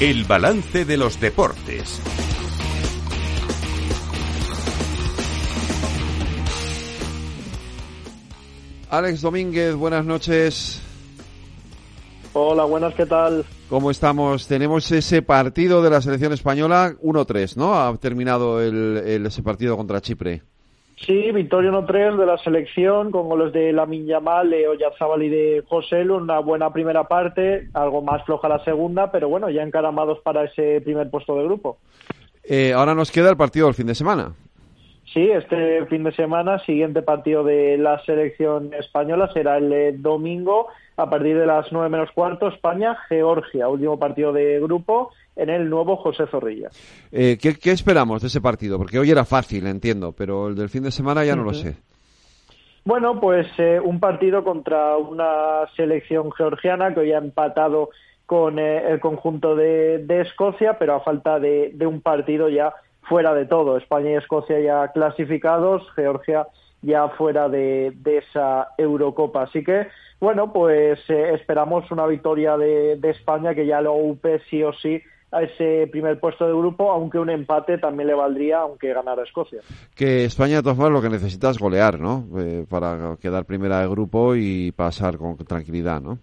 El balance de los deportes. Alex Domínguez, buenas noches. Hola, buenas, ¿qué tal? ¿Cómo estamos? Tenemos ese partido de la selección española 1-3, ¿no? Ha terminado el, ese partido contra Chipre. Sí, victoria 1-3 de la selección con goles de Lamin Yamal, Leo Yazábal y de José Lu. Una buena primera parte, algo más floja la segunda, pero bueno, ya encaramados para ese primer puesto de grupo. Eh, ahora nos queda el partido del fin de semana. Sí, este fin de semana, siguiente partido de la selección española será el eh, domingo a partir de las nueve menos cuarto, España-Georgia, último partido de grupo en el nuevo José Zorrilla. Eh, ¿qué, esperamos de ese partido? Porque hoy era fácil, entiendo, pero el del fin de semana ya no lo sé. Bueno, pues eh, un partido contra una selección georgiana que hoy ha empatado con el conjunto de, Escocia, pero a falta de un partido ya fuera de todo. España y Escocia ya clasificados, Georgia ya fuera de, esa Eurocopa. Así que, bueno, pues eh, esperamos una victoria de, España que ya lo upe sí o sí a ese primer puesto de grupo, aunque un empate también le valdría, aunque ganara Escocia. Que España, de todas formas, lo que necesita es golear, ¿no? Eh, para quedar primera de grupo y pasar con tranquilidad, ¿no?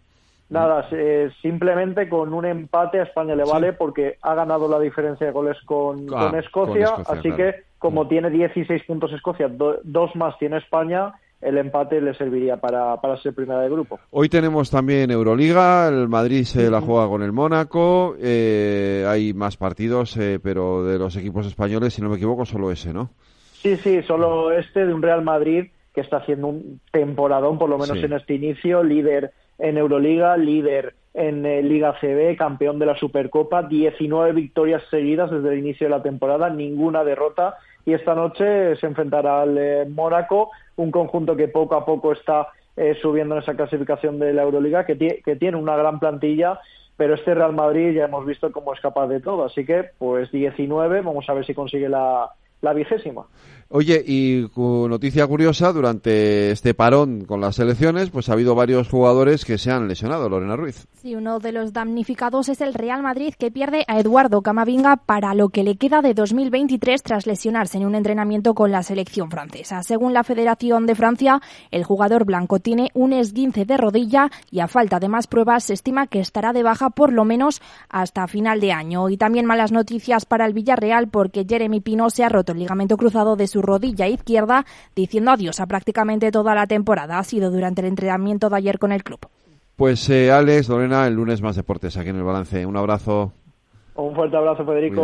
Nada, eh, simplemente con un empate a España le vale porque ha ganado la diferencia de goles con, ah, Escocia, así que como mm. tiene 16 puntos Escocia, dos más tiene España, el empate le serviría para, para ser primera de grupo. Hoy tenemos también Euroliga, el Madrid se la juega con el Mónaco, eh, hay más partidos, eh, pero de los equipos españoles, si no me equivoco, solo ese, ¿no? Sí, sí, solo este de un Real Madrid que está haciendo un temporadón, por lo menos en este inicio, líder en Euroliga, líder en eh, Liga CB, campeón de la Supercopa, 19 victorias seguidas desde el inicio de la temporada, ninguna derrota. Y esta noche se enfrentará al eh, Mónaco, un conjunto que poco a poco está eh, subiendo en esa clasificación de la Euroliga, que, que tiene una gran plantilla, pero este Real Madrid ya hemos visto cómo es capaz de todo, así que pues 19, vamos a ver si consigue la, la vigésima. Oye, y noticia curiosa, durante este parón con las elecciones, pues ha habido varios jugadores que se han lesionado, Lorena Ruiz. Sí, uno de los damnificados es el Real Madrid, que pierde a Eduardo Camavinga para lo que le queda de 2023 tras lesionarse en un entrenamiento con la selección francesa. Según la Federación de Francia, el jugador blanco tiene un esguince de rodilla y a falta de más pruebas se estima que estará de baja por lo menos hasta final de año. Y también malas noticias para el Villarreal porque Jeremy Pino se ha roto el ligamento cruzado de su rodilla izquierda, diciendo adiós a prácticamente toda la temporada. Ha sido durante el entrenamiento de ayer con el club. Pues eh, Alex, Lorena, el lunes más deportes aquí en el balance. Un abrazo. Un fuerte abrazo, Federico.